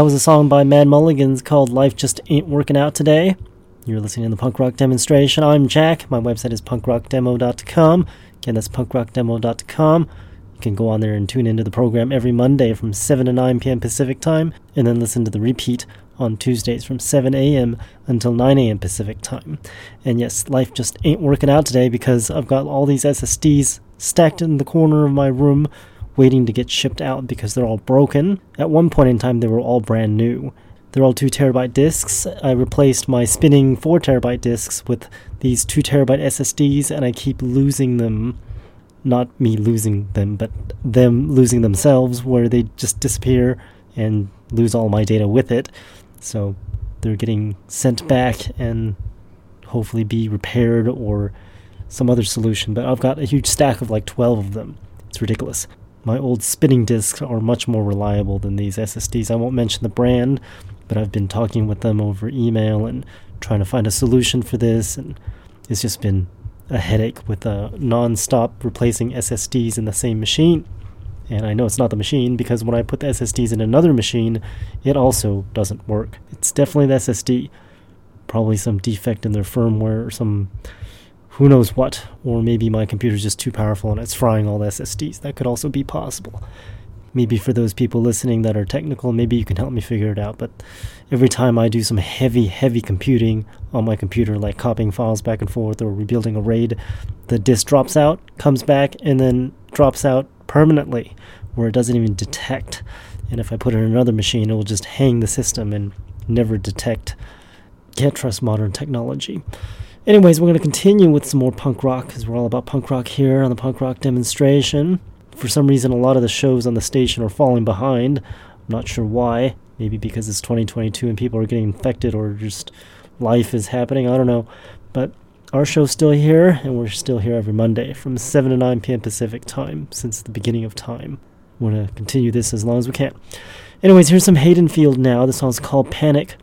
That was a song by Mad Mulligans called Life Just Ain't Working Out Today. You're listening to the punk rock demonstration. I'm Jack. My website is punkrockdemo.com. Again, that's punkrockdemo.com. You can go on there and tune into the program every Monday from 7 to 9 p.m. Pacific time, and then listen to the repeat on Tuesdays from 7 a.m. until 9 a.m. Pacific time. And yes, life just ain't working out today because I've got all these SSDs stacked in the corner of my room waiting to get shipped out because they're all broken. At one point in time, they were all brand new. They're all 2 terabyte disks. I replaced my spinning 4 terabyte disks with these 2 terabyte SSDs, and I keep losing them. Not me losing them, but them losing themselves, where they just disappear and lose all my data with it. So they're getting sent back and hopefully be repaired or some other solution. But I've got a huge stack of like 12 of them. It's ridiculous. My old spinning disks are much more reliable than these SSDs. I won't mention the brand, but I've been talking with them over email and trying to find a solution for this. And it's just been a headache with uh, non stop replacing SSDs in the same machine. And I know it's not the machine because when I put the SSDs in another machine, it also doesn't work. It's definitely the SSD. Probably some defect in their firmware or some who knows what. Or maybe my computer's just too powerful and it's frying all the SSDs. That could also be possible. Maybe for those people listening that are technical, maybe you can help me figure it out. But every time I do some heavy, heavy computing on my computer, like copying files back and forth or rebuilding a RAID, the disk drops out, comes back, and then drops out permanently where it doesn't even detect. And if I put it in another machine, it will just hang the system and never detect. Can't trust modern technology. Anyways, we're going to continue with some more punk rock because we're all about punk rock here on the punk rock demonstration. For some reason, a lot of the shows on the station are falling behind. I'm not sure why. Maybe because it's 2022 and people are getting infected or just life is happening. I don't know. But our show's still here, and we're still here every Monday from 7 to 9 p.m. Pacific time since the beginning of time. We're going to continue this as long as we can. Anyways, here's some Hayden Field now. This song's called Panic.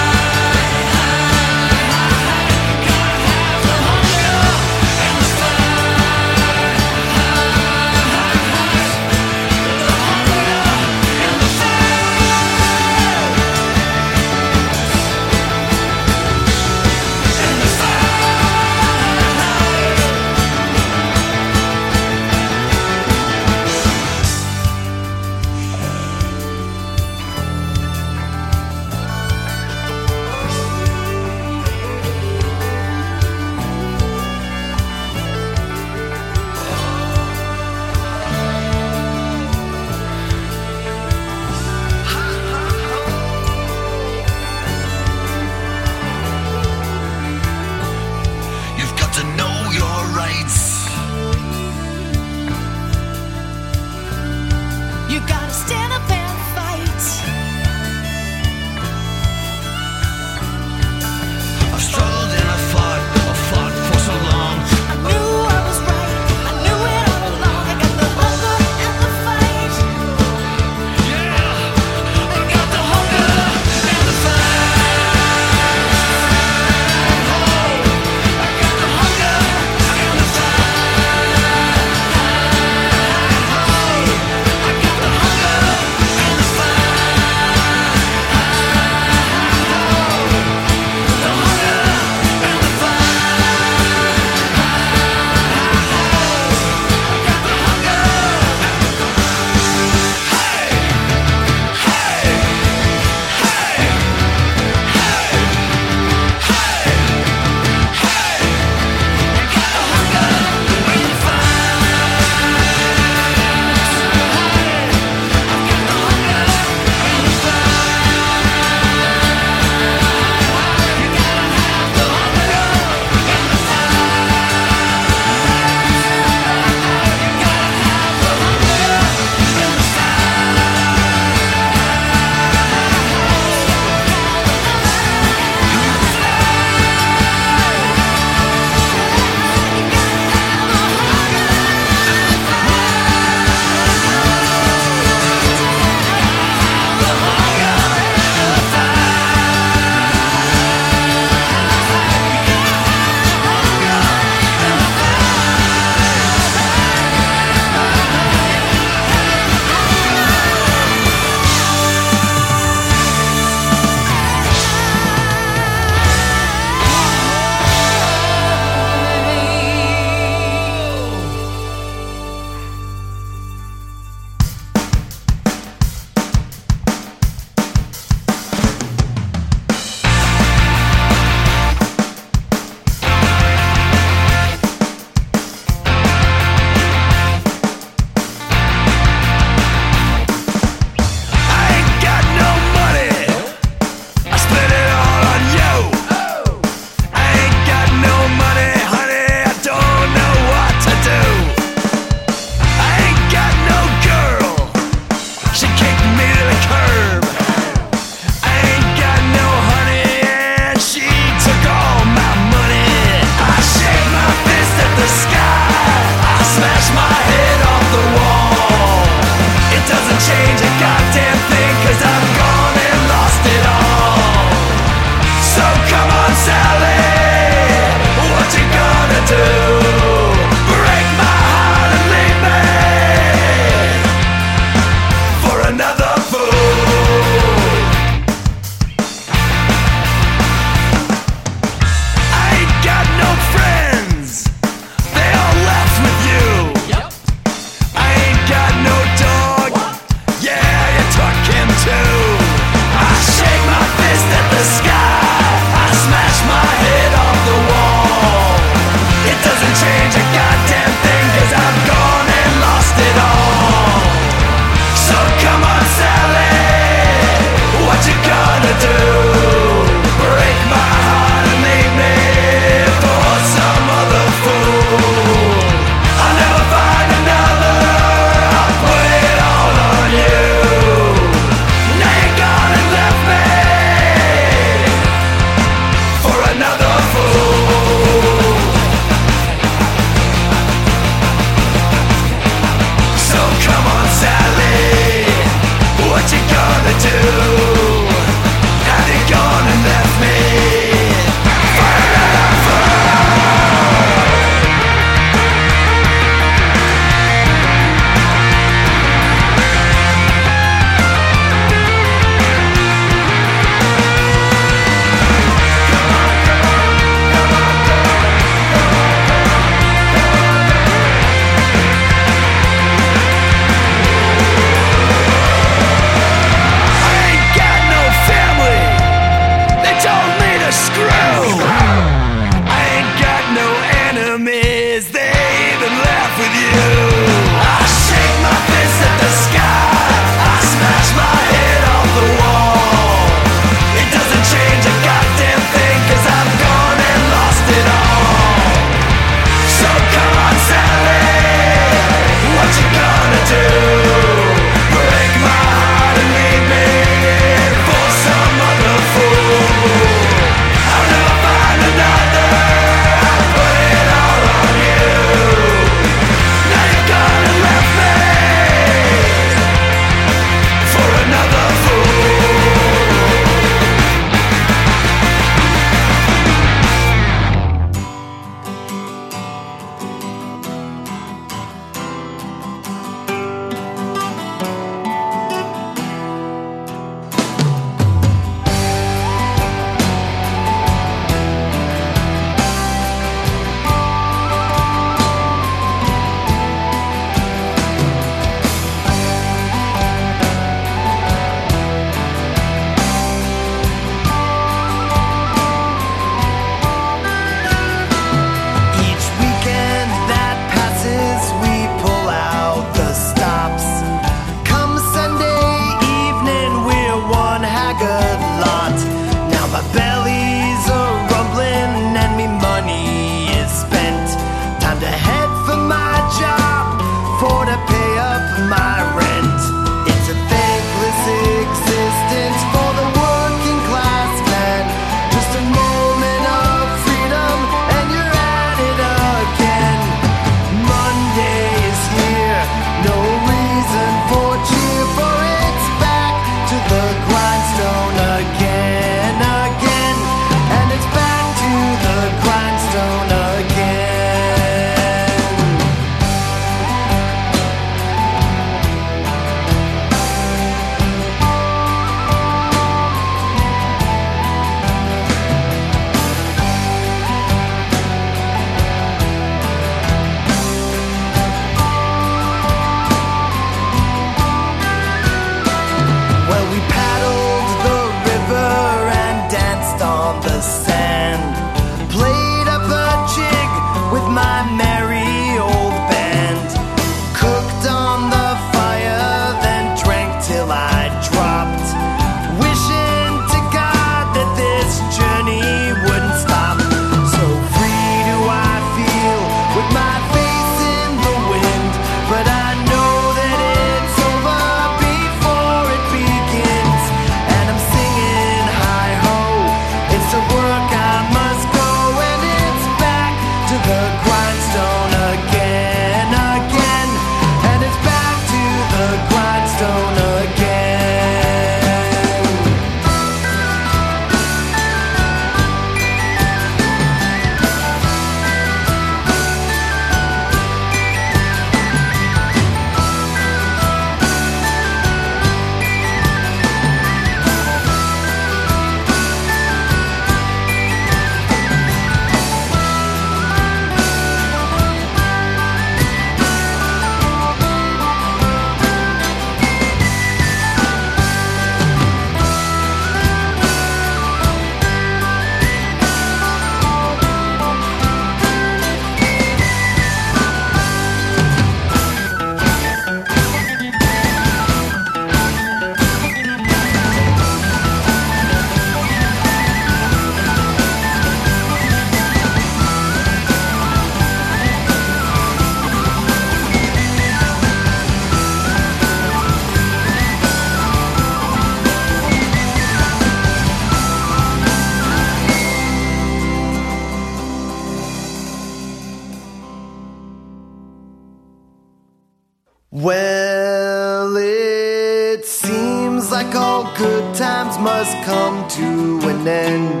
to an end.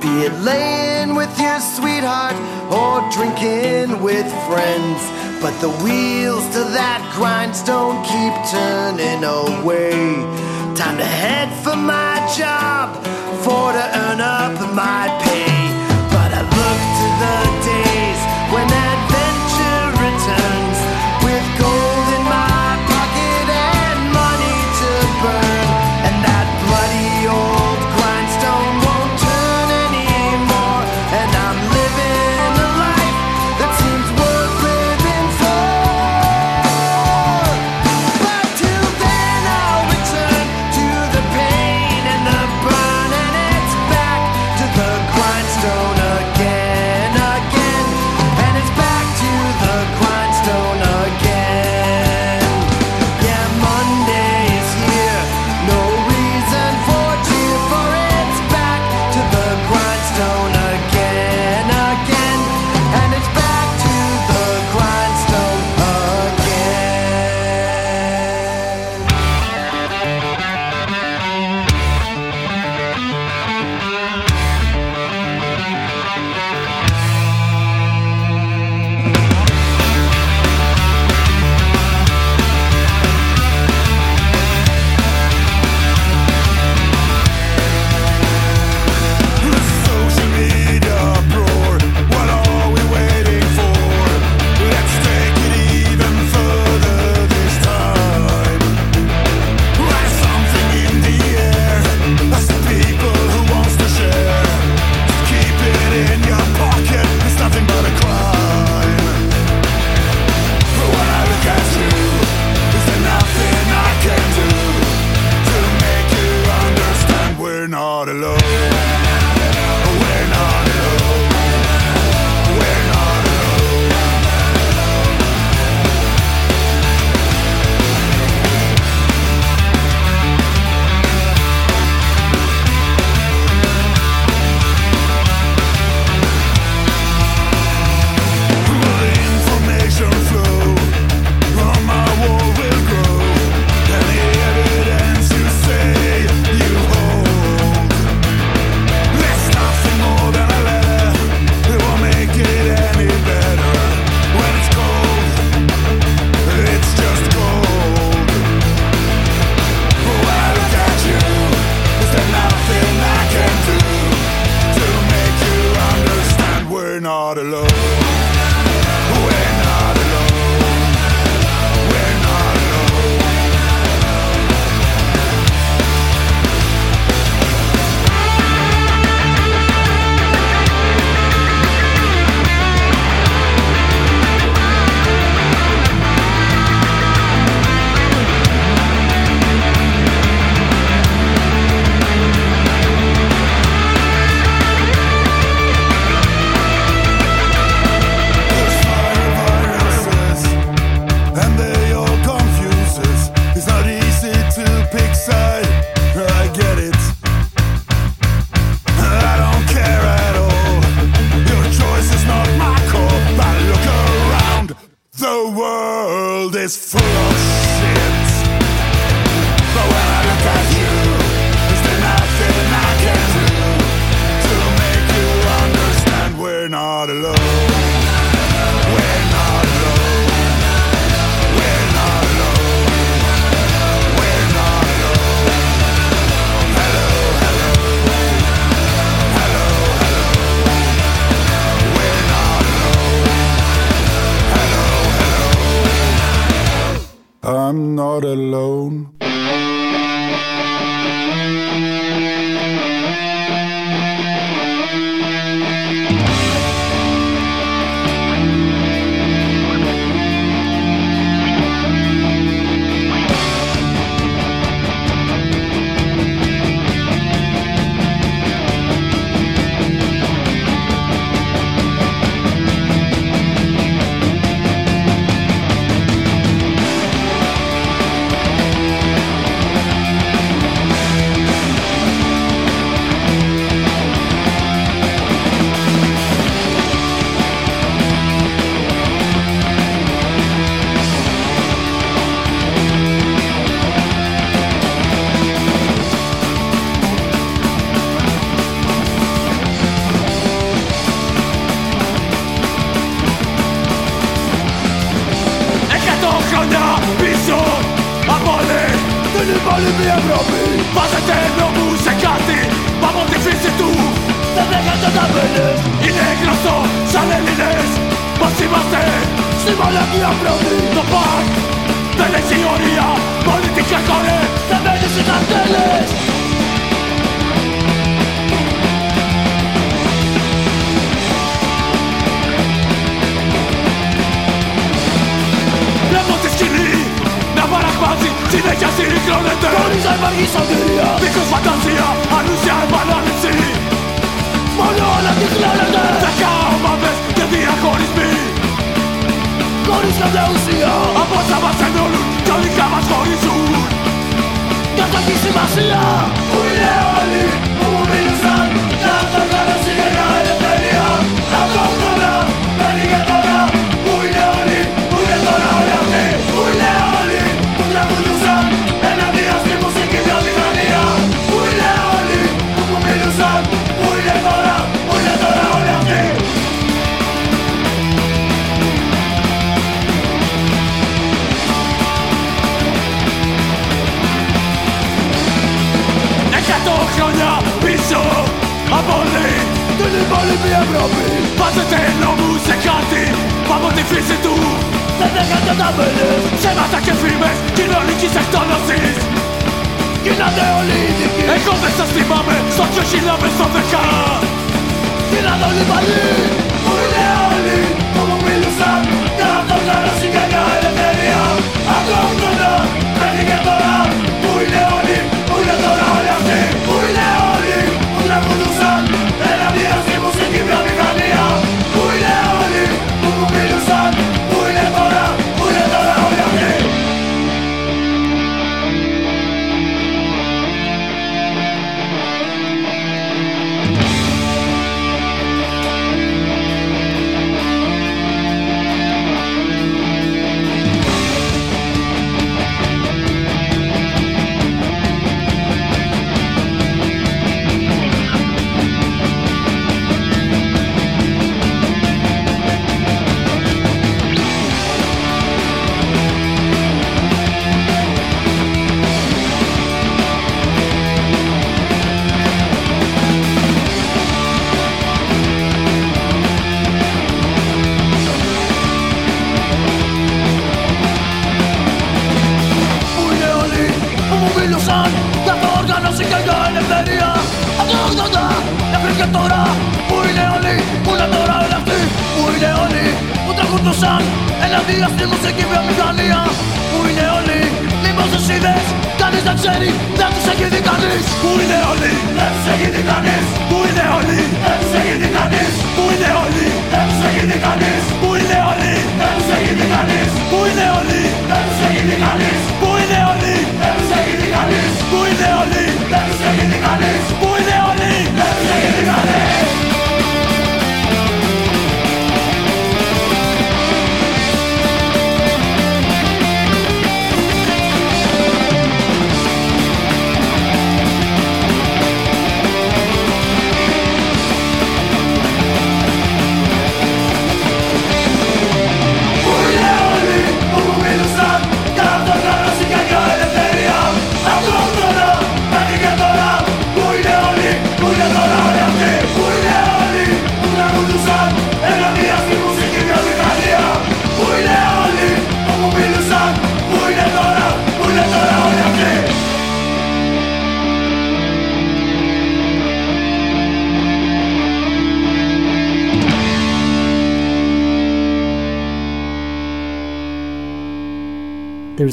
Be it laying with your sweetheart or drinking with friends. But the wheels to that grindstone keep turning away. Time to head for my job, for to earn a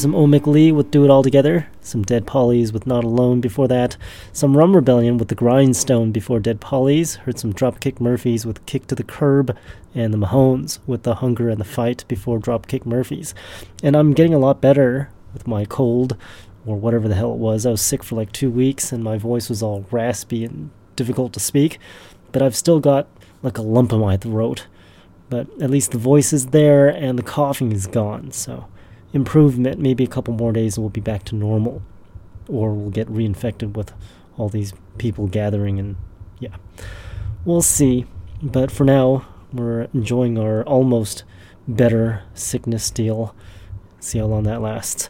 some Omic Lee with Do It All Together, some Dead Pollies with Not Alone before that, some Rum Rebellion with The Grindstone before Dead Pollies, heard some Dropkick Murphys with Kick to the Curb, and the Mahones with The Hunger and the Fight before Dropkick Murphys. And I'm getting a lot better with my cold, or whatever the hell it was. I was sick for like two weeks, and my voice was all raspy and difficult to speak, but I've still got like a lump in my throat. But at least the voice is there and the coughing is gone, so improvement. Maybe a couple more days and we'll be back to normal. Or we'll get reinfected with all these people gathering and yeah. We'll see. But for now, we're enjoying our almost better sickness deal. See how long that lasts.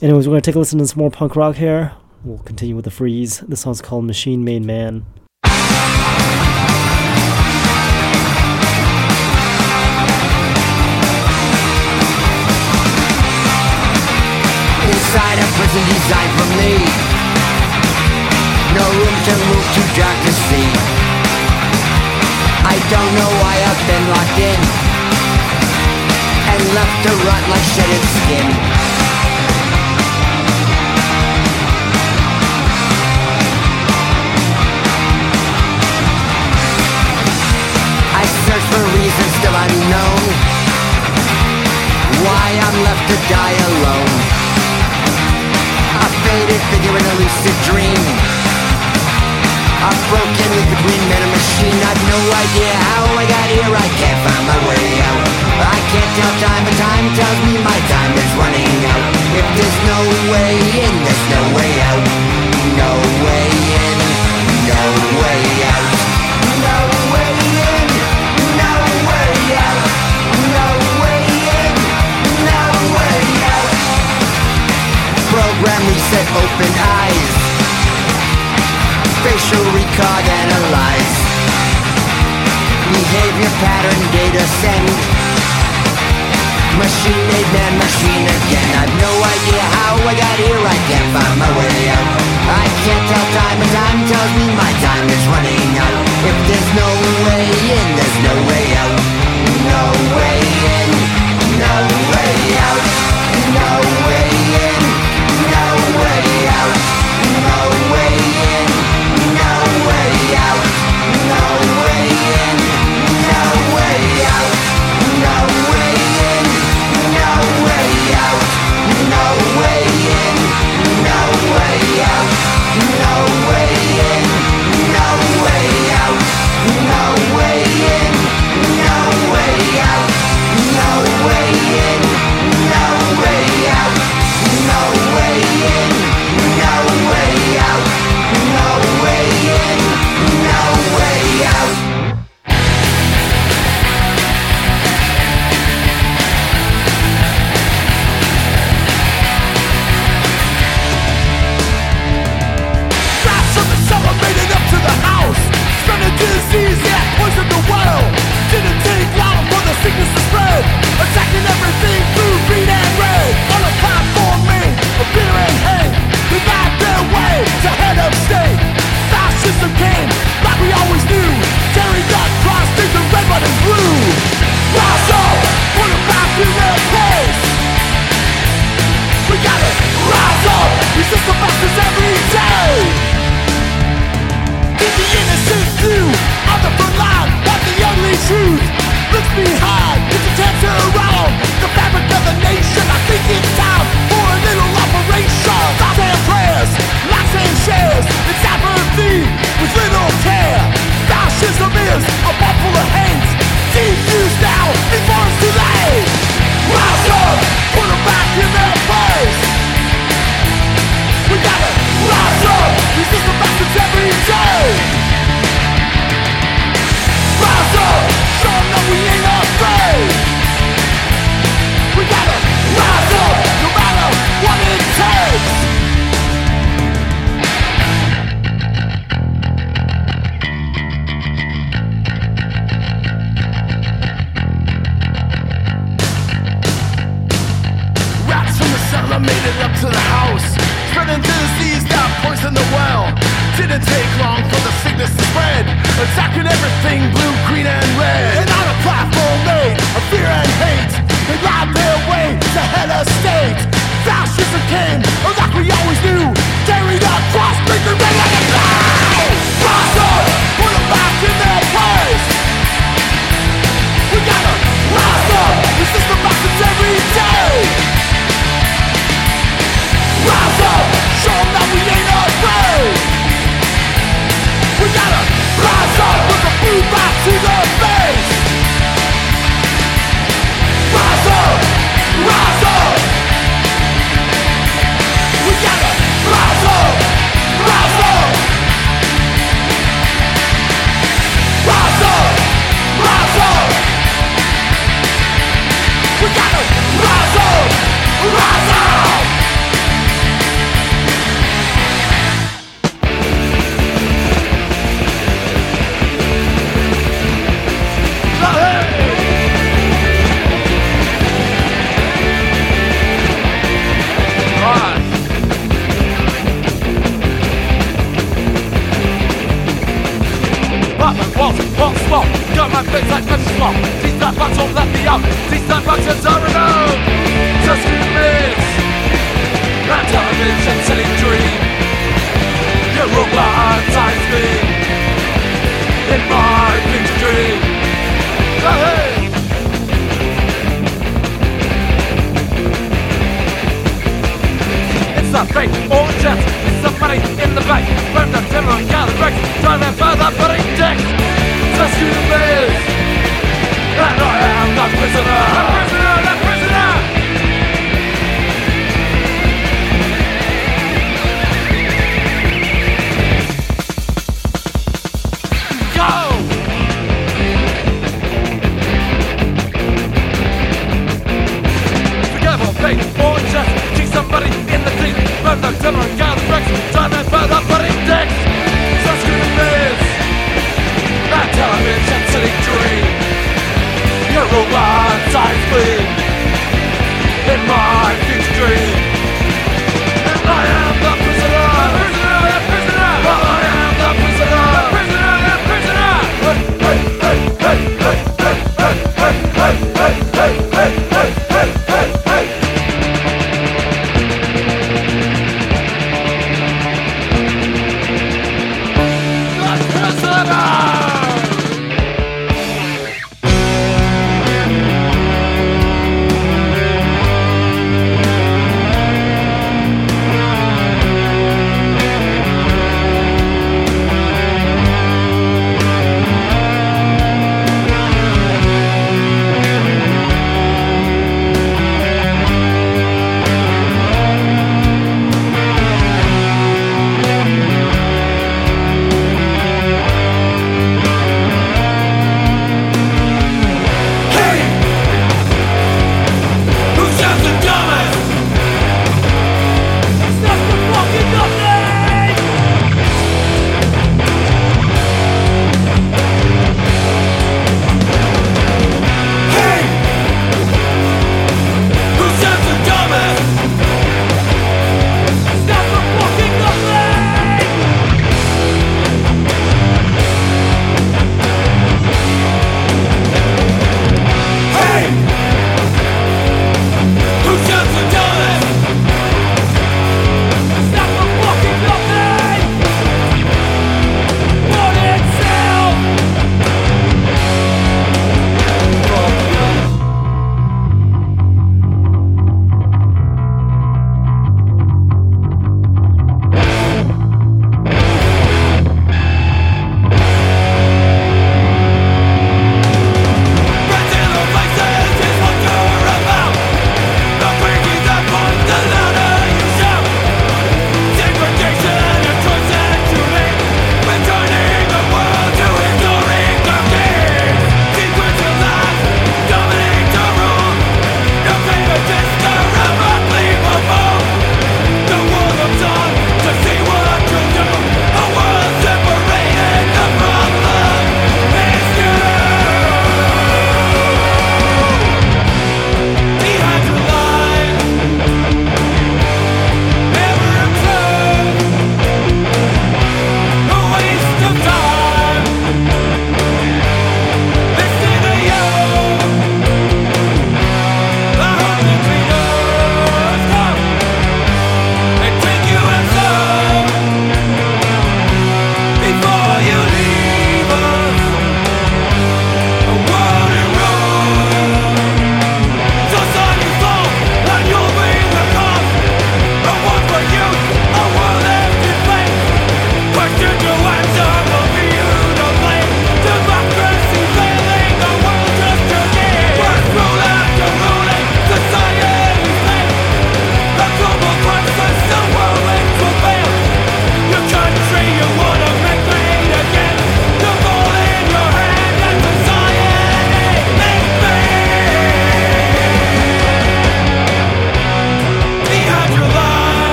Anyways, we're going to take a listen to some more punk rock here. We'll continue with the freeze. This song's called Machine Made Man. See. I don't know why I've been locked in and left to rot like shedded skin. I search for reasons still unknown why I'm left to die alone a faded figure in a lucid dream A broken link between man and machine. I've no idea how I got here. I can't find my way out. I can't tell time but time tells me my time is running out. If there's no way in, there's no way out. No way in, no way out. No way in, no way out. No way in, no way out. Program reset open eyes facial record analyze behavior pattern data send machine made man machine again. I've no idea how I got here. I can't find my way out. I can't tell time but time tells me my time is running out. If there's no way in there's no way out. No way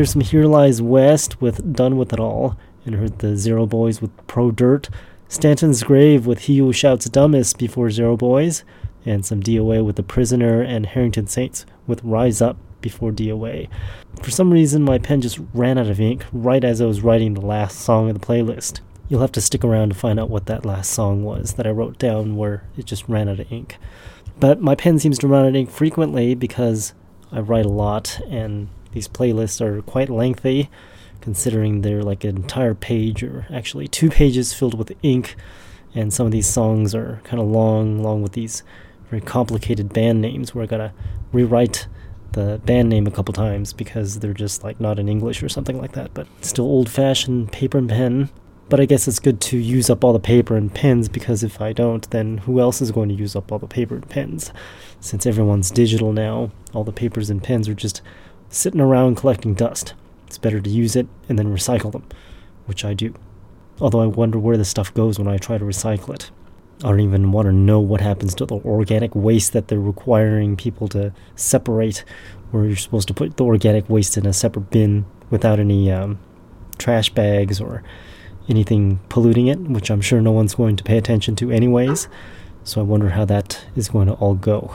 There's some Here Lies West with Done With It All, and heard the Zero Boys with Pro Dirt, Stanton's Grave with He Who Shouts Dumbest before Zero Boys, and some DOA with The Prisoner and Harrington Saints with Rise Up before DOA. For some reason, my pen just ran out of ink right as I was writing the last song of the playlist. You'll have to stick around to find out what that last song was that I wrote down where it just ran out of ink. But my pen seems to run out of ink frequently because I write a lot and these playlists are quite lengthy considering they're like an entire page or actually two pages filled with ink and some of these songs are kind of long along with these very complicated band names where I gotta rewrite the band name a couple times because they're just like not in English or something like that, but still old fashioned paper and pen. But I guess it's good to use up all the paper and pens because if I don't, then who else is going to use up all the paper and pens? Since everyone's digital now, all the papers and pens are just sitting around collecting dust. It's better to use it and then recycle them, which I do. Although I wonder where the stuff goes when I try to recycle it. I don't even want to know what happens to the organic waste that they're requiring people to separate, where you're supposed to put the organic waste in a separate bin without any um, trash bags or anything polluting it, which I'm sure no one's going to pay attention to, anyways. So I wonder how that is going to all go.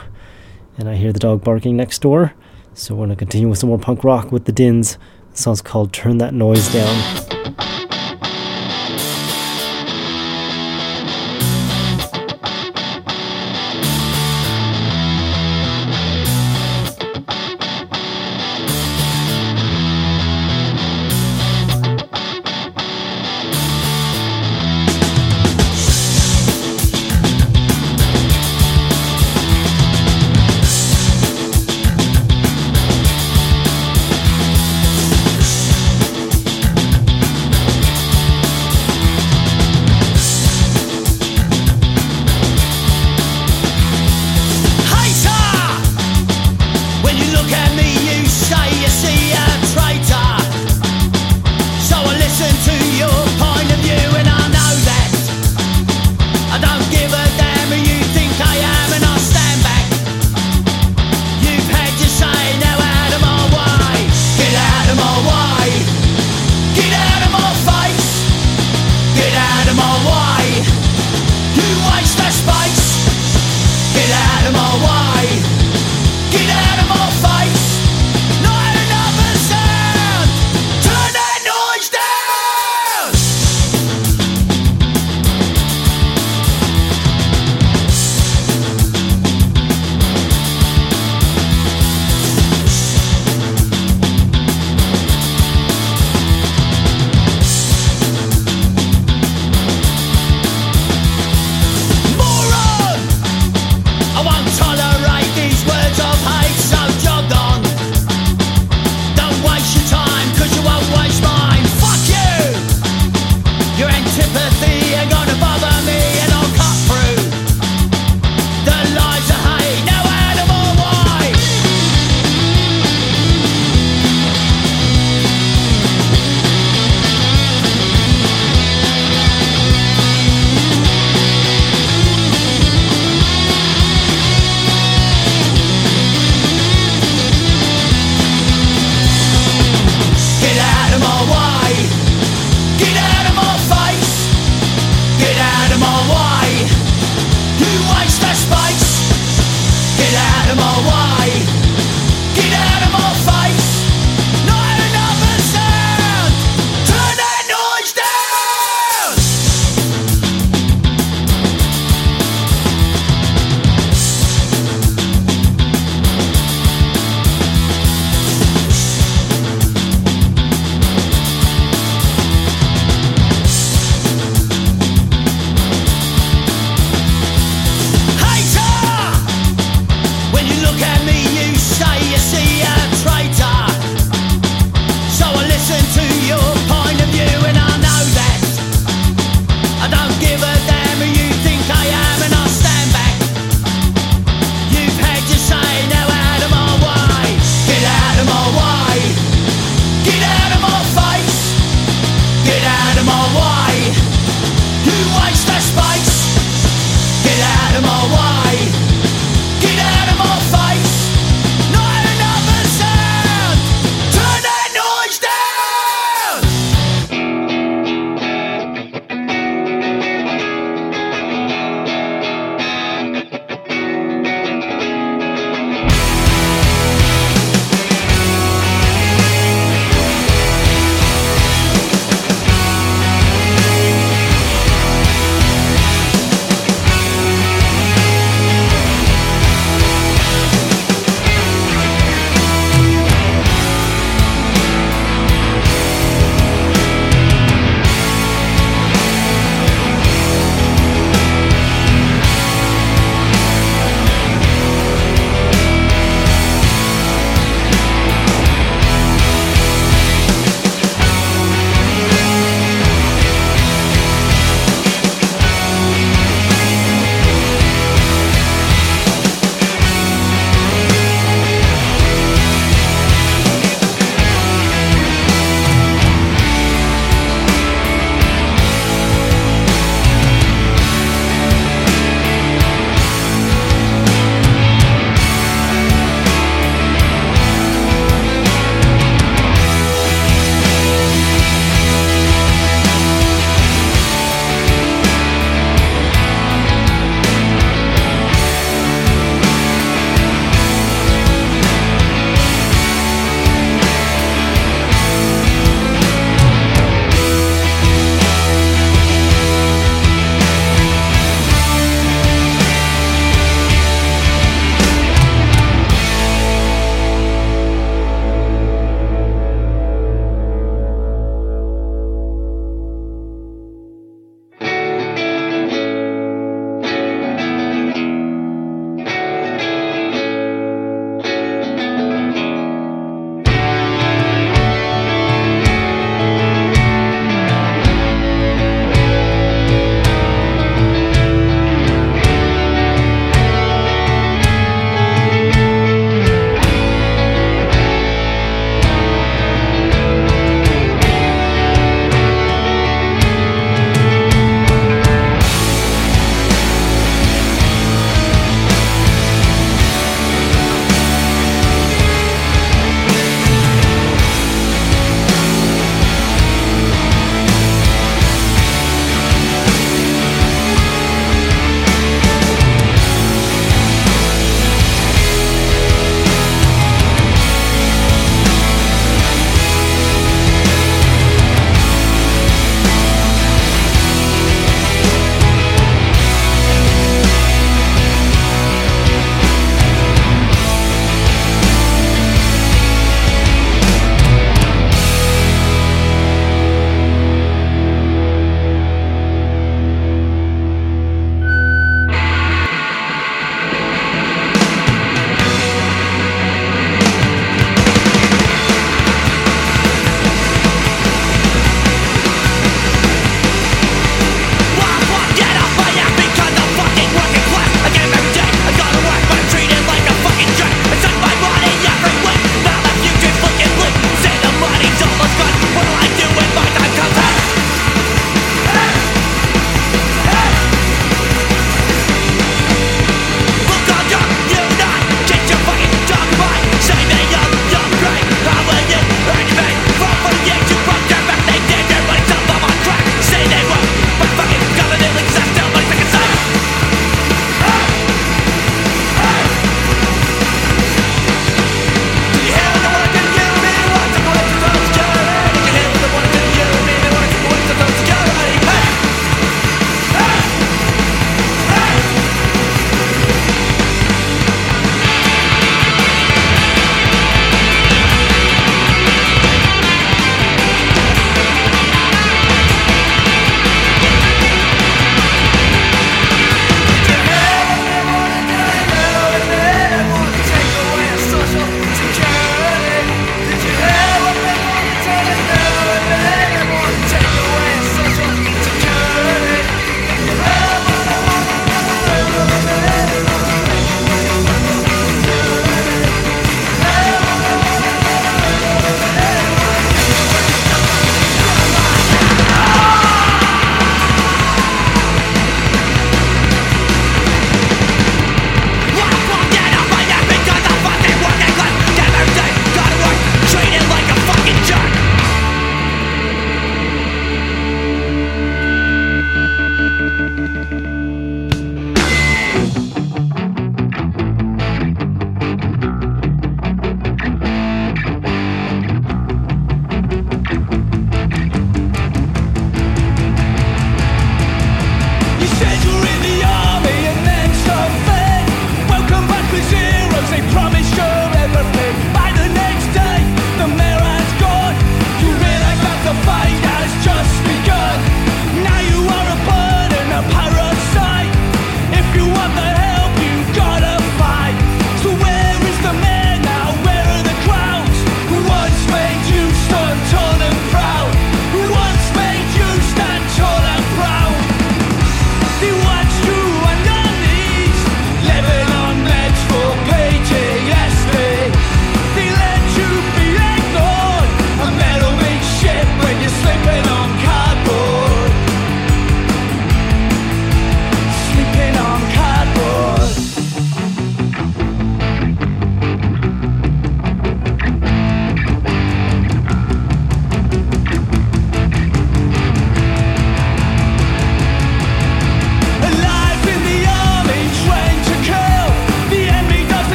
And I hear the dog barking next door, so we're going to continue with some more punk rock with the Dins. The song's called Turn That Noise Down.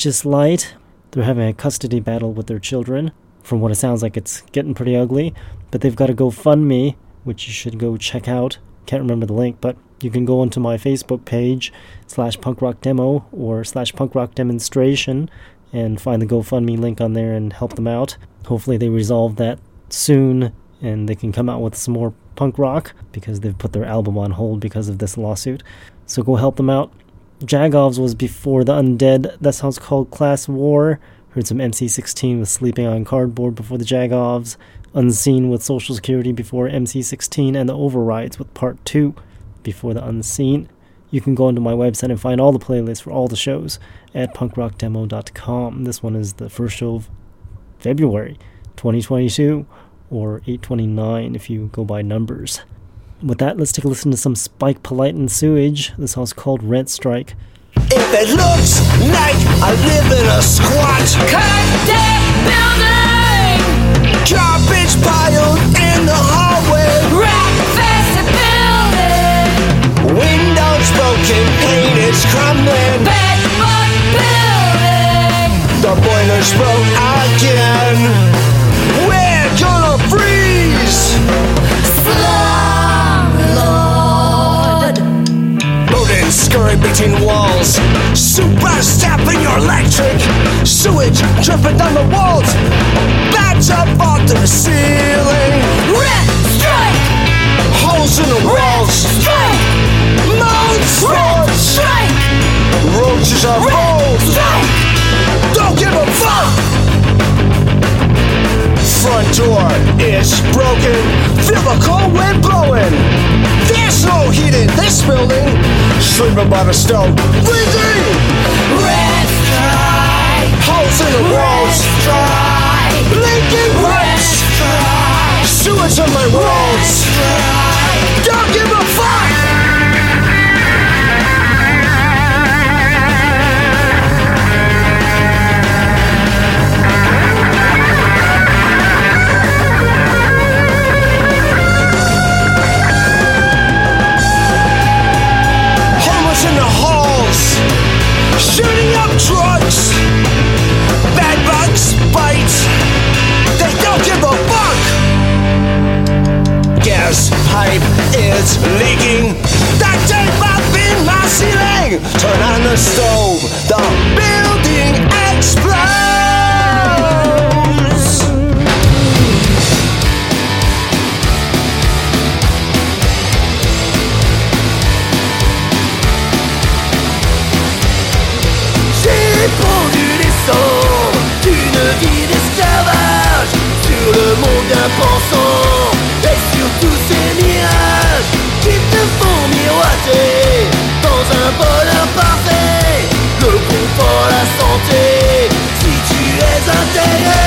Righteous Light. They're having a custody battle with their children. From what it sounds like, it's getting pretty ugly. But they've got a GoFundMe, which you should go check out. Can't remember the link, but you can go onto my Facebook page slash punk rock demo or slash punk rock demonstration and find the GoFundMe link on there and help them out. Hopefully, they resolve that soon and they can come out with some more punk rock because they've put their album on hold because of this lawsuit. So go help them out. Jagovs was before the Undead. That song's called Class War. Heard some MC16 with Sleeping on Cardboard before the Jagovs. Unseen with Social Security before MC16. And the Overrides with Part 2 before the Unseen. You can go onto my website and find all the playlists for all the shows at punkrockdemo.com. This one is the first show of February 2022 or 829 if you go by numbers. With that, let's take a listen to some Spike Polite and Sewage. This song's called Rent Strike. If it looks like I live in a squat, Contact building, garbage piled in the hallway, breakfast building, windows broken, paint is crumbling, bedbug building, the boiler's broke again. We're gonna freeze. Scurry between walls. Super stabbing your electric. Sewage dripping down the walls. Bats up on the ceiling. rent strike, Holes in the walls. strike, Mounds rent roars. strike, Roaches are bold. strike, Don't give a fuck. Front door is broken. Feel the cold wind blowing. There's no heat in this building. Sleeping by the stove. Breathing. rent strike, Holes in the walls. Blinking lights. strike, Sewage on my walls. Don't give a fuck. Shooting up drugs. Bad bugs bite. They don't give a fuck. Gas pipe is leaking. That tape up in my ceiling. Turn on the stove. The building monde bien pensant et sur tous ces mirages qui te font miroiter dans un bonheur parfait, le confort, la santé, si tu es intégré.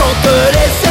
Sans te laisser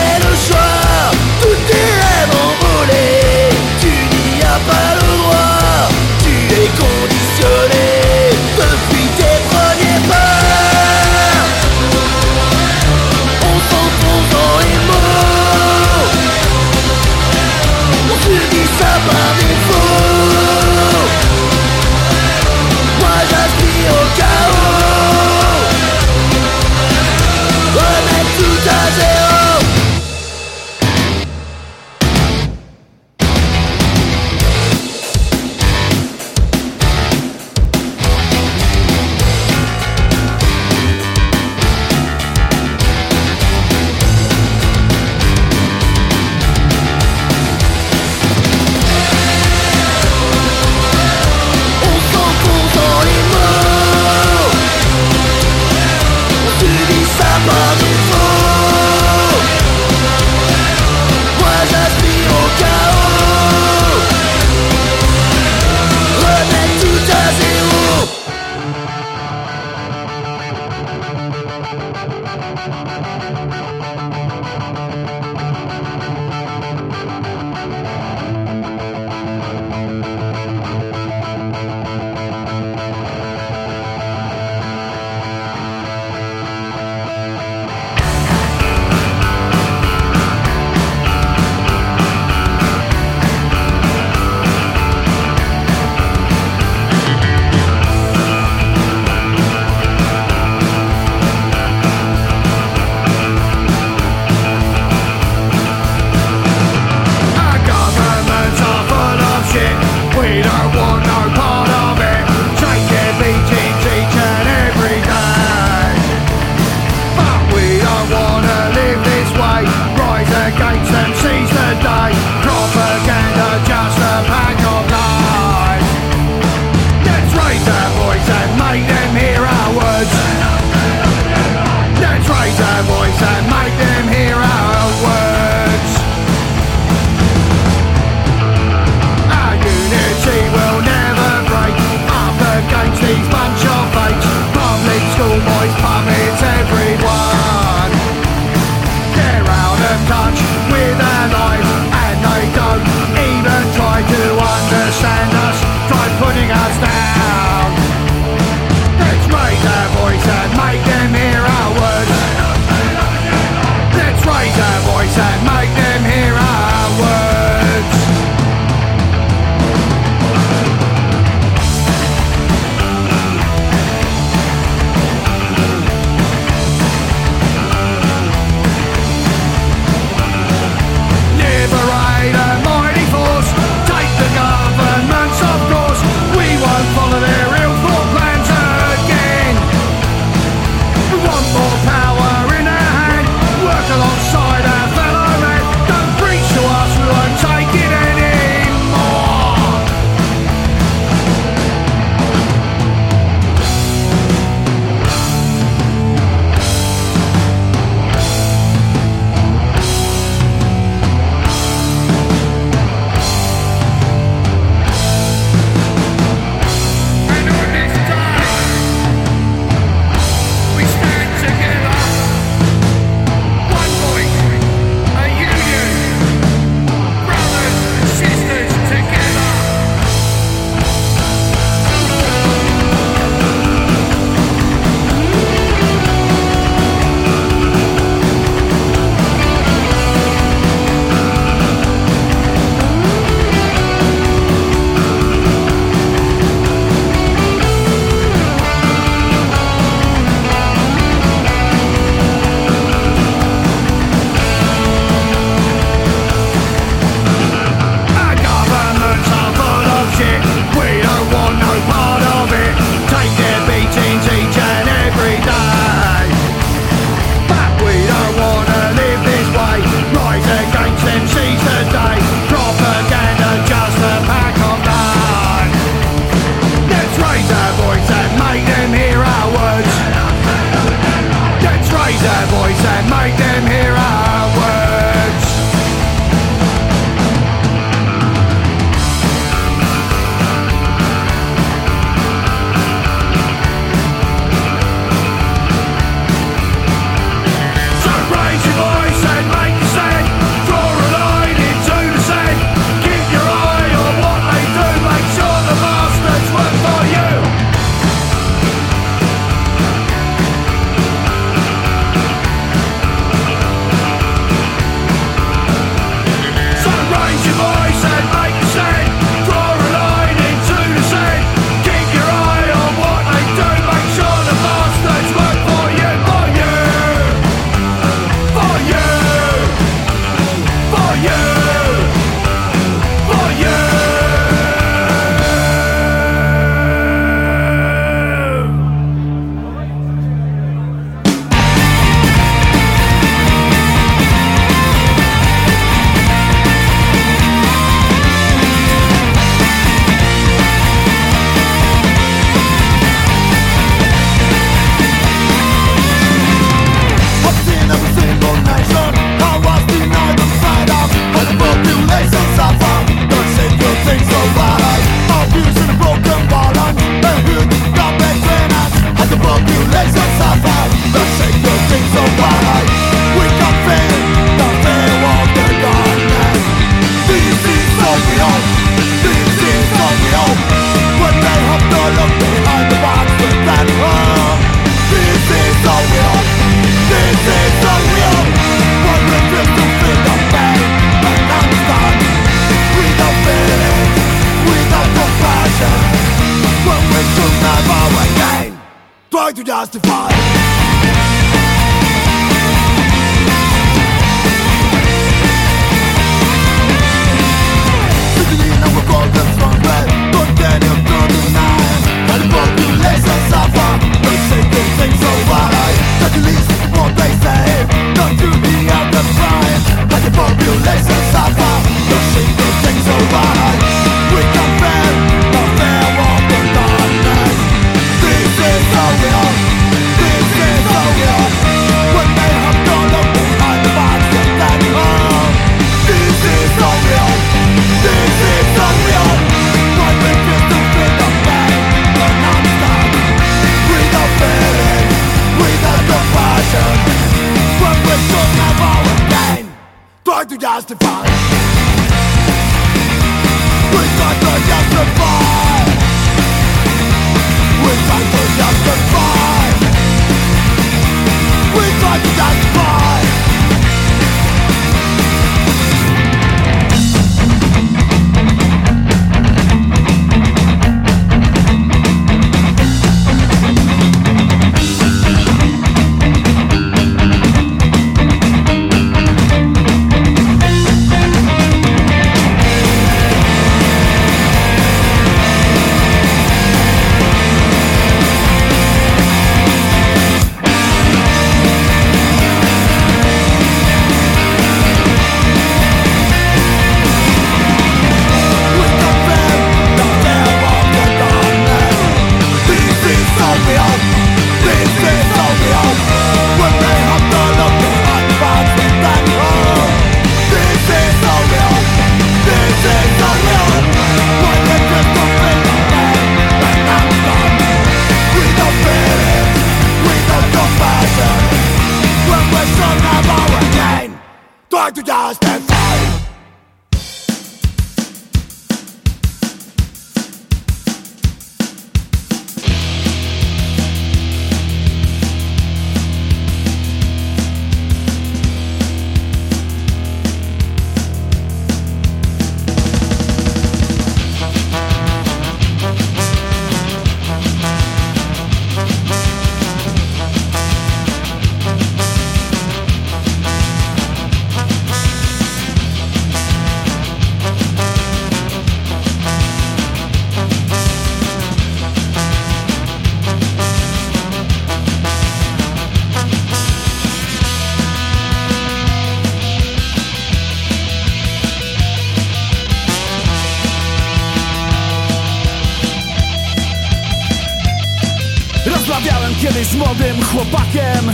młodym chłopakiem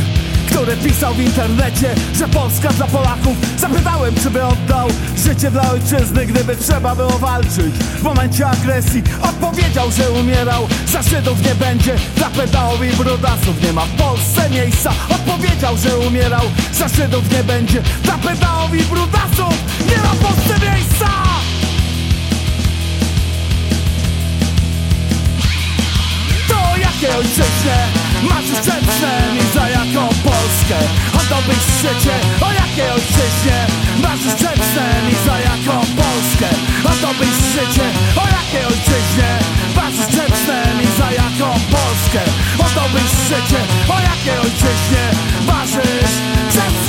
który pisał w internecie, że Polska dla Polaków Zapytałem, czy by oddał życie dla ojczyzny Gdyby trzeba było walczyć. W momencie agresji Odpowiedział, że umierał. Za Żydów nie będzie, dla pedałów i brudasów Nie ma w Polsce miejsca. Odpowiedział, że umierał. Za Żydów nie będzie, dla pedałów i brudasów Nie ma w Polsce miejsca! To jakie ojczyźnie Masz już przedsze miejsca jako Polskę? A Oddałbyś życie o jakiej ojczyźnie? Masz już przedsze miejsca jako Polskę? A Oddałbyś życie o jakiej ojczyźnie? Masz już przedsze miejsca jako Polskę? O Oddałbyś życie o jakiej ojczyźnie? Marzysz przedsze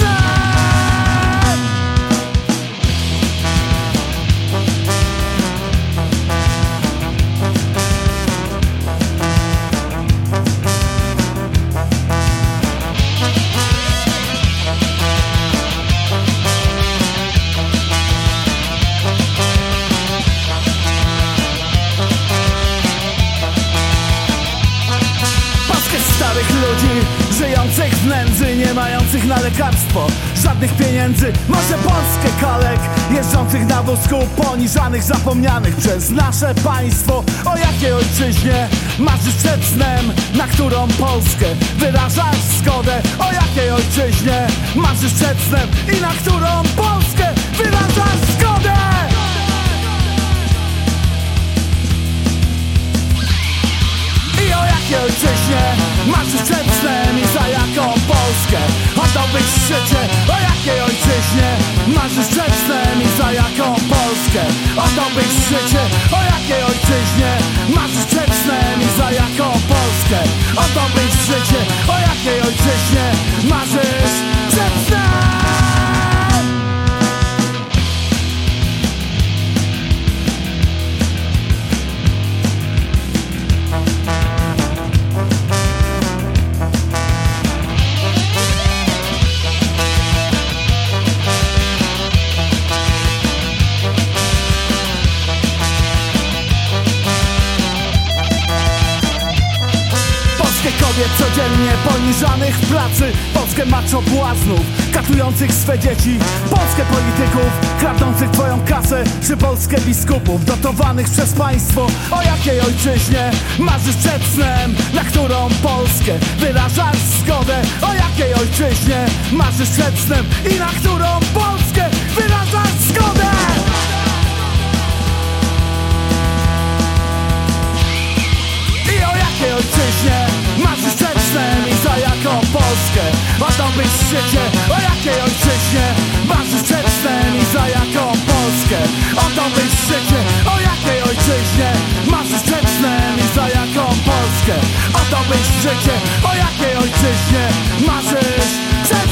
Żyjących w nędzy Nie mających na lekarstwo Żadnych pieniędzy. Może Polskę kalek Jeżdżących na wózku Poniżanych, zapomnianych przez nasze państwo. O jakiej ojczyźnie Marzysz przed snem Na którą Polskę Wyrażasz zgodę? O jakiej ojczyźnie Marzysz przed snem I na którą Polskę Wyrażasz zgodę Jakiej ojczyźnie marzysz przed snem i za jaką Polskę? Oddałbyś życie O jakiej ojczyźnie? Marzysz przed snem i za jaką Polskę? Oddałbyś życie O jakiej ojczyźnie? Marzysz przed snem i za jaką Polskę? Oddałbyś życie O jakiej ojczyźnie? Marzysz przed snem Codziennie poniżanych w pracy. Polskę macho błaznów Katujących swe dzieci. Polskę polityków Kradnących twoją kasę. Czy Polskę biskupów Dotowanych przez państwo. O jakiej ojczyźnie marzysz przed snem? Na którą Polskę wyrażasz zgodę? O jakiej ojczyźnie marzysz przed snem? I na którą Polskę wyrażasz zgodę? I o jakiej ojczyźnie sen i za jaką Polskę. Oddałbyś życie o jakiej ojczyźnie? Marzysz przed snem i za jaką Polskę? Oddałbyś życie o jakiej ojczyźnie? Marzysz przed snem i za jaką Polskę? Oddałbyś życie o jakiej ojczyźnie? Marzysz przed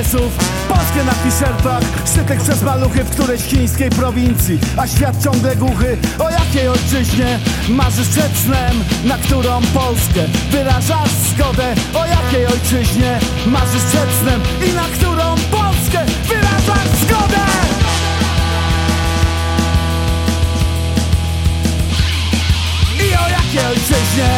biznesów Polskie na t-shirtach Szytych przez maluchy w którejś chińskiej prowincji A świat ciągle głuchy. O jakiej ojczyźnie marzysz przed snem Na którą Polskę wyrażasz zgodę? O jakiej ojczyźnie marzysz przed snem I na którą Polskę wyrażasz zgodę? I o jakiej ojczyźnie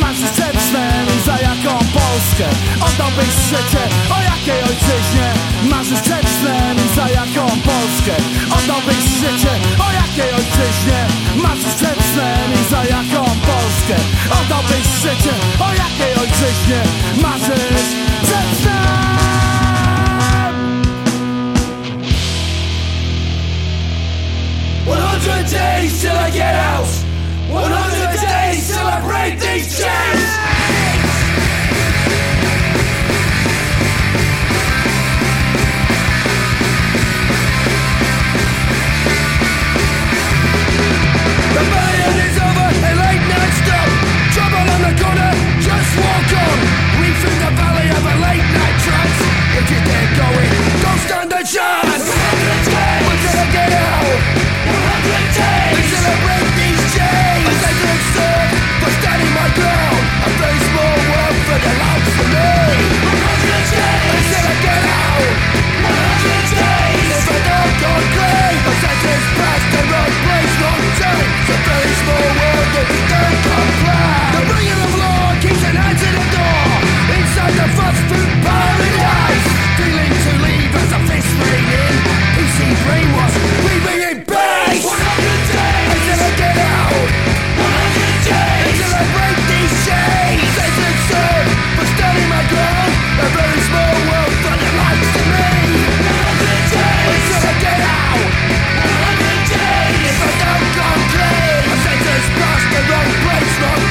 marzysz przed snem za jaką Polskę Oddałbyś życie, o jakiej ojczyźnie marzysz przed snem i za jaką Polskę. Oddałbyś życie, o jakiej ojczyźnie marzysz przed snem i za jaką Polskę. Oddałbyś życie, o jakiej ojczyźnie marzysz przed snem 100 days till I get out. 100 days till I break these chains corner, just walk on. Weep through the valley of a late night trance. If you dare going, don't stand a chance. We're hundred days until I get out. We're hundred days break these chains. I take it serve standing my ground. I face more world than allows for me. We're hundred days get out. no place, no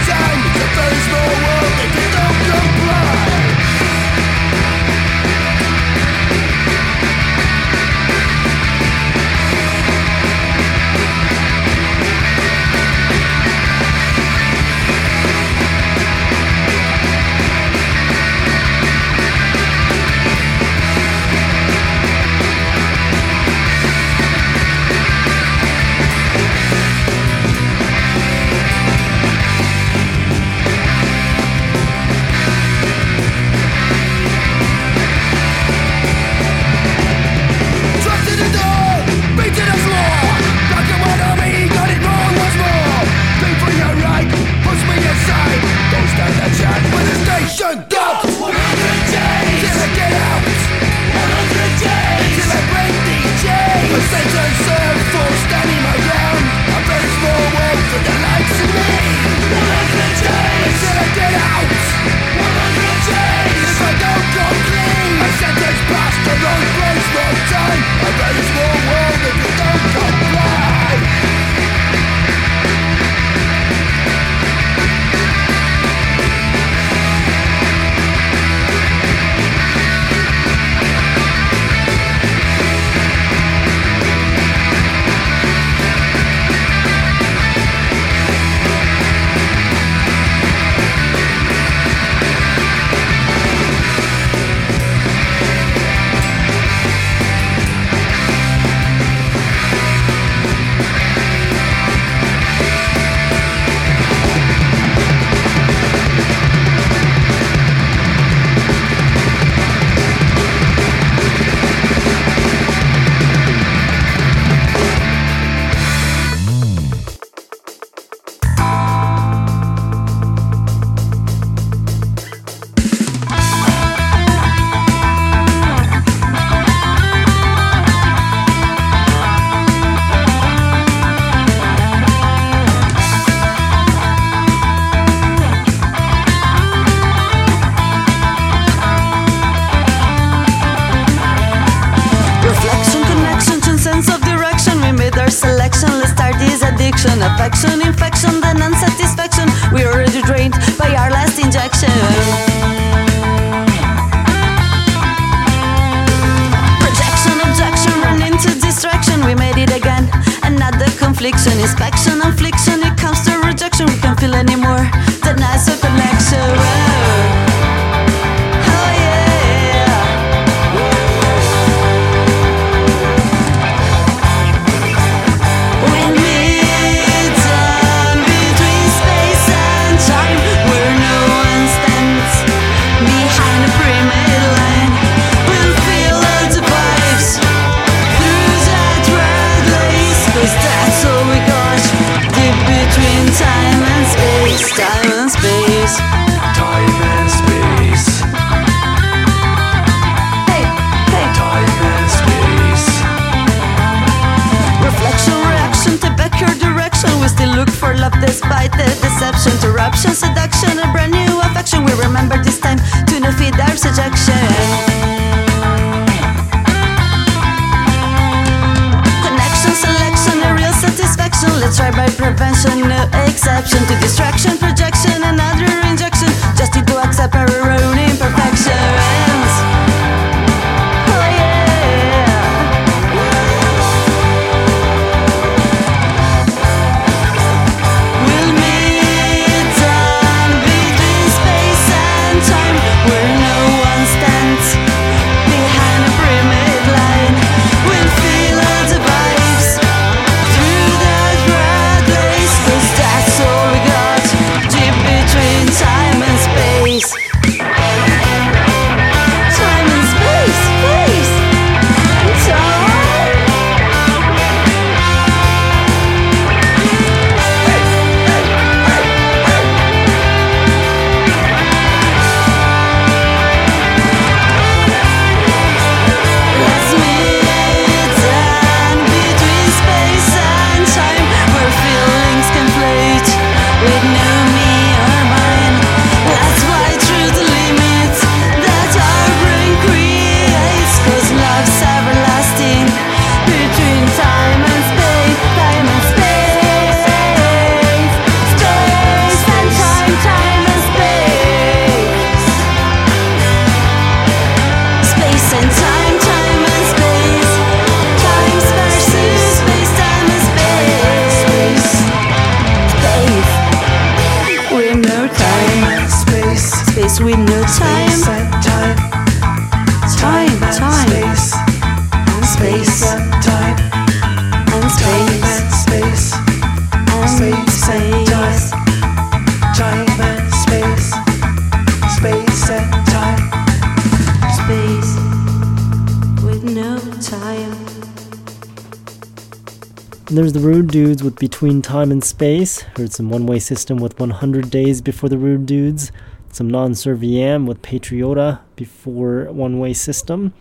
Dudes with Between Time and Space. Heard some One Way System with 100 Days before the Rude Dudes. Some Non Serviam with Patriota before One Way System.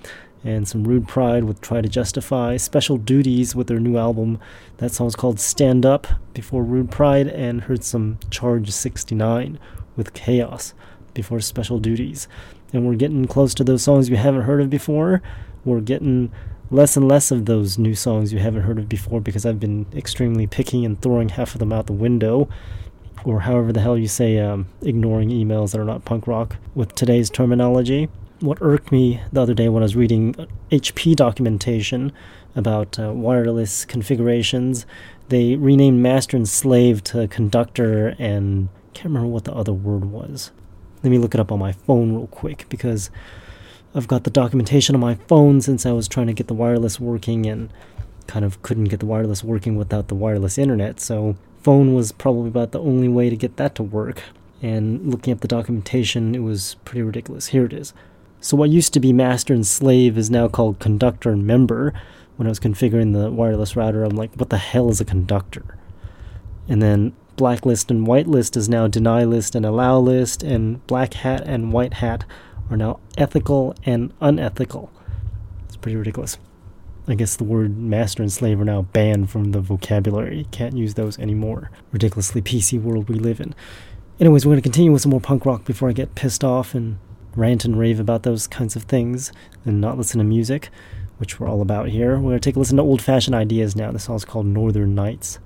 And some Rude Pride with Try to Justify. Special Duties with their new album. That song's called Stand Up before Rude Pride. And heard some Charge 69 with Chaos before Special Duties. And we're getting close to those songs you haven't heard of before. We're getting less and less of those new songs you haven't heard of before because I've been extremely picky and throwing half of them out the window, or however the hell you say, um, ignoring emails that are not punk rock with today's terminology. What irked me the other day when I was reading HP documentation about uh, wireless configurations, they renamed master and slave to conductor and can't remember what the other word was. Let me look it up on my phone real quick because I've got the documentation on my phone since I was trying to get the wireless working and kind of couldn't get the wireless working without the wireless internet. So phone was probably about the only way to get that to work. And looking at the documentation, it was pretty ridiculous. Here it is. So what used to be master and slave is now called conductor and member. When I was configuring the wireless router, I'm like, what the hell is a conductor? And then blacklist and whitelist is now deny list and allow list, and black hat and white hat are now ethical and unethical. It's pretty ridiculous. I guess the word master and slave are now banned from the vocabulary. Can't use those anymore. Ridiculously PC world we live in. Anyways, we're going to continue with some more punk rock before I get pissed off and rant and rave about those kinds of things and not listen to music, which we're all about here. We're going to take a listen to old fashioned ideas now. This song's called Northern Nights.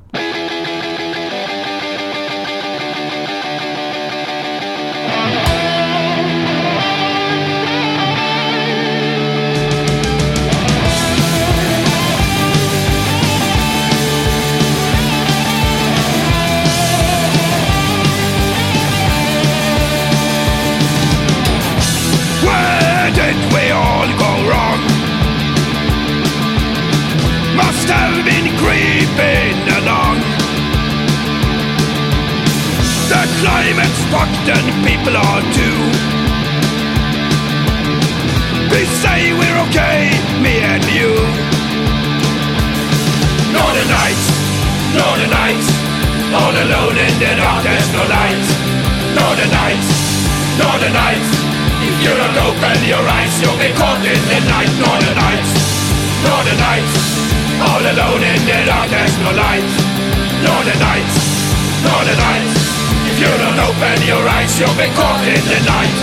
You'll be caught in the night.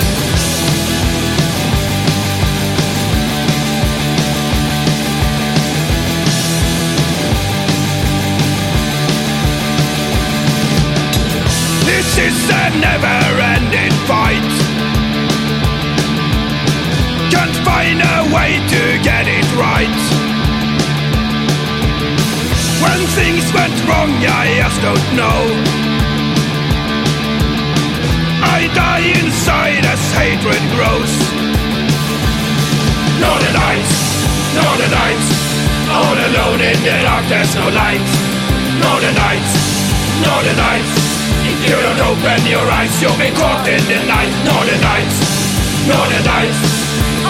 This is a never-ending fight. Can't find a way to get it right. When things went wrong, I just don't know. I die inside as hatred grows. Northern nights, northern nights, all alone in the dark, there's no light. Northern nights, northern nights. If you don't open your eyes, you'll be caught in the night. Northern nights, northern nights,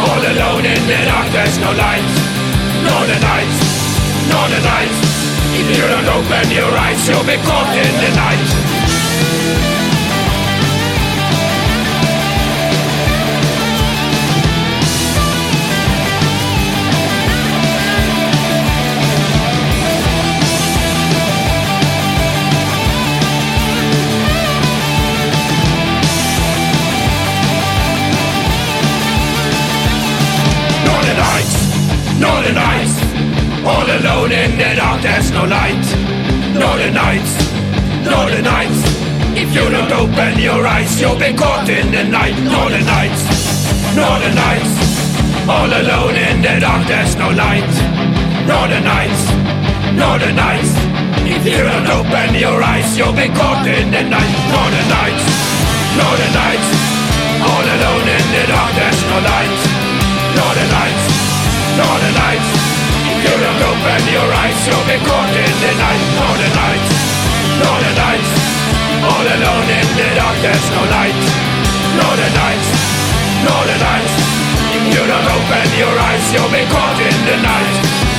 all alone in the dark, there's no light. Northern nights, northern nights. If you don't open your eyes, you'll be caught in the night. No light. Northern nights, northern nights, if you don't open your eyes, you'll be caught in the night. Northern nights, northern nights, all alone in the dark, there's no light. Northern nights, northern nights, if you don't open your eyes, you'll be caught in the night. Northern nights, northern nights, all alone in the dark, there's no light. Northern nights, northern nights. You don't open your eyes, you'll be caught in the night. Northern nights, northern nights. All alone in the dark, there's no light. Northern nights, northern nights. If you don't open your eyes, you'll be caught in the night.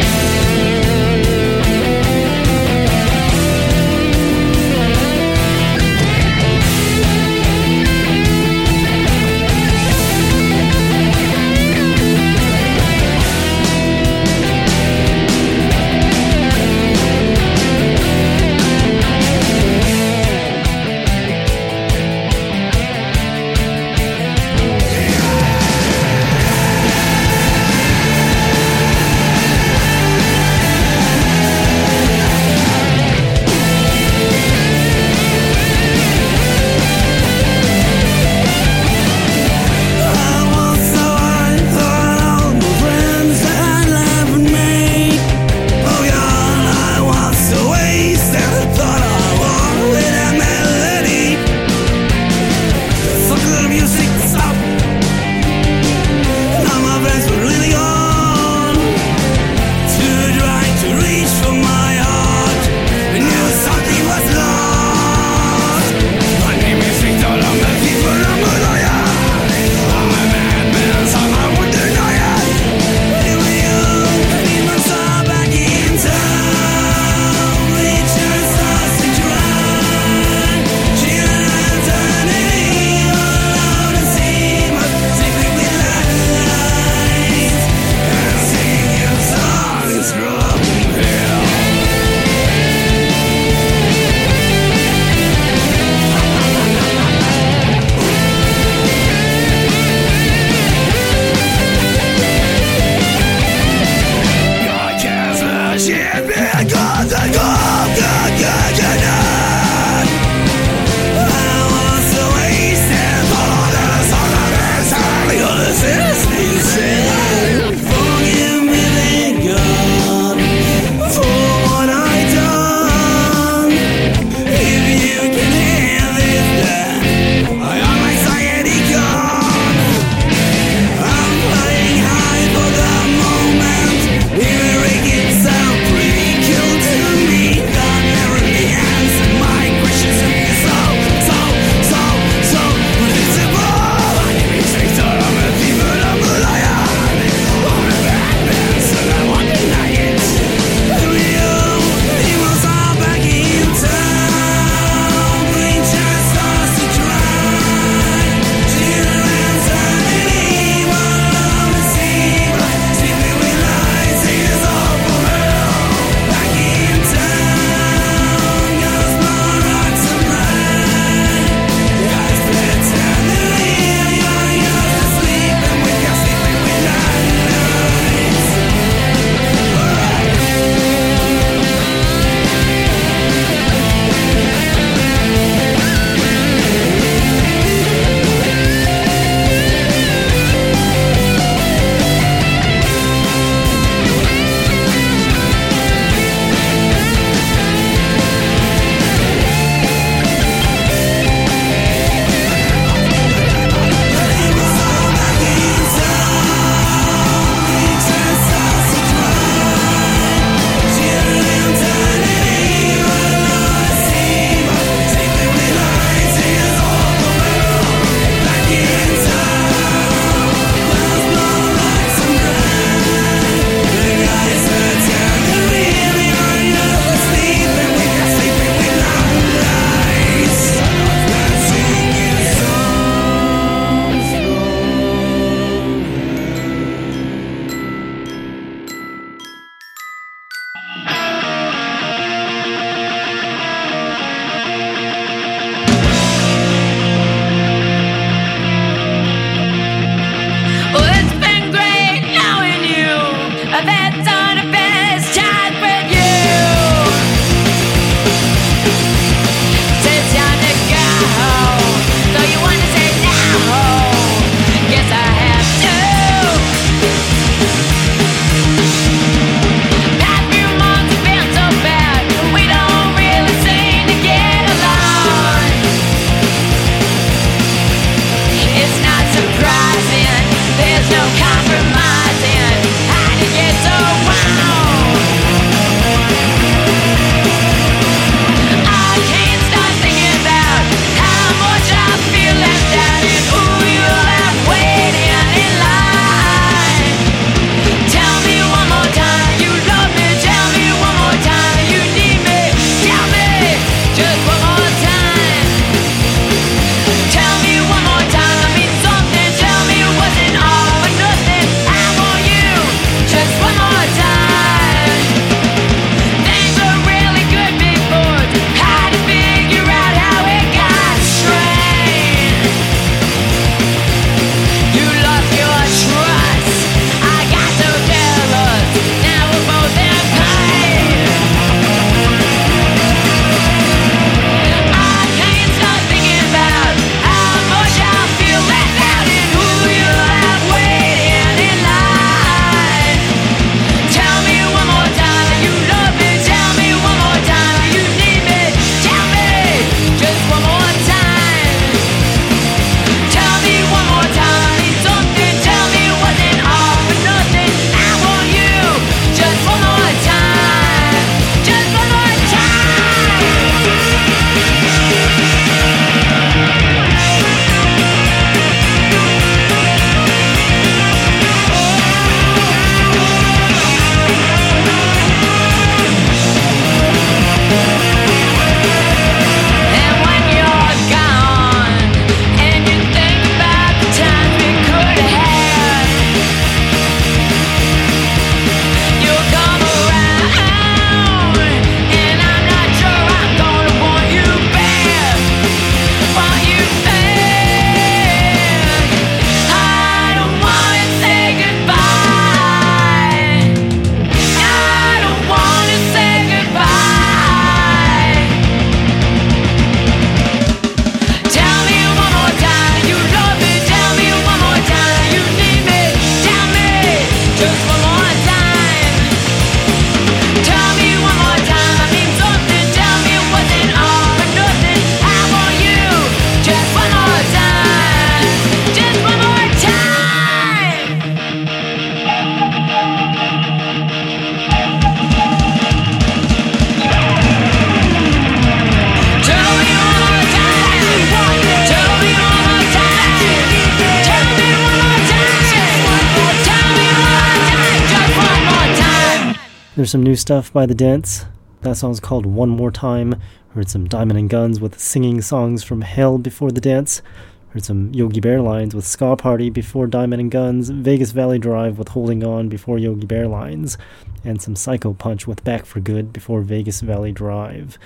Some new stuff by The Dents. That song's called One More Time. Heard some Diamond and Guns with singing songs from Hell before The Dents. Heard some Yogi Bear lines with Ska Party before Diamond and Guns. Vegas Valley Drive with Holding On before Yogi Bear lines. And some Psycho Punch with Back for Good before Vegas Valley Drive.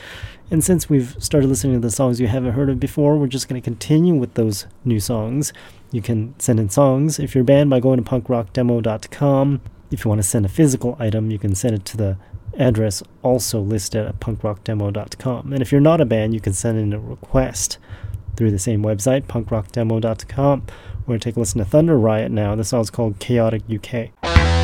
And since we've started listening to the songs you haven't heard of before, we're just going to continue with those new songs. You can send in songs if you're band by going to punkrockdemo.com. If you want to send a physical item, you can send it to the address also listed at punkrockdemo.com. And if you're not a band, you can send in a request through the same website, punkrockdemo.com. We're going to take a listen to Thunder Riot now. The song's called Chaotic UK.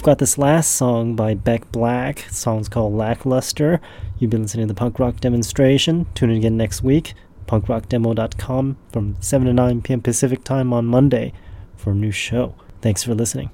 We've got this last song by Beck Black. The song's called Lackluster. You've been listening to the punk rock demonstration. Tune in again next week. punkrockdemo.com from 7 to 9 p.m. Pacific time on Monday for a new show. Thanks for listening.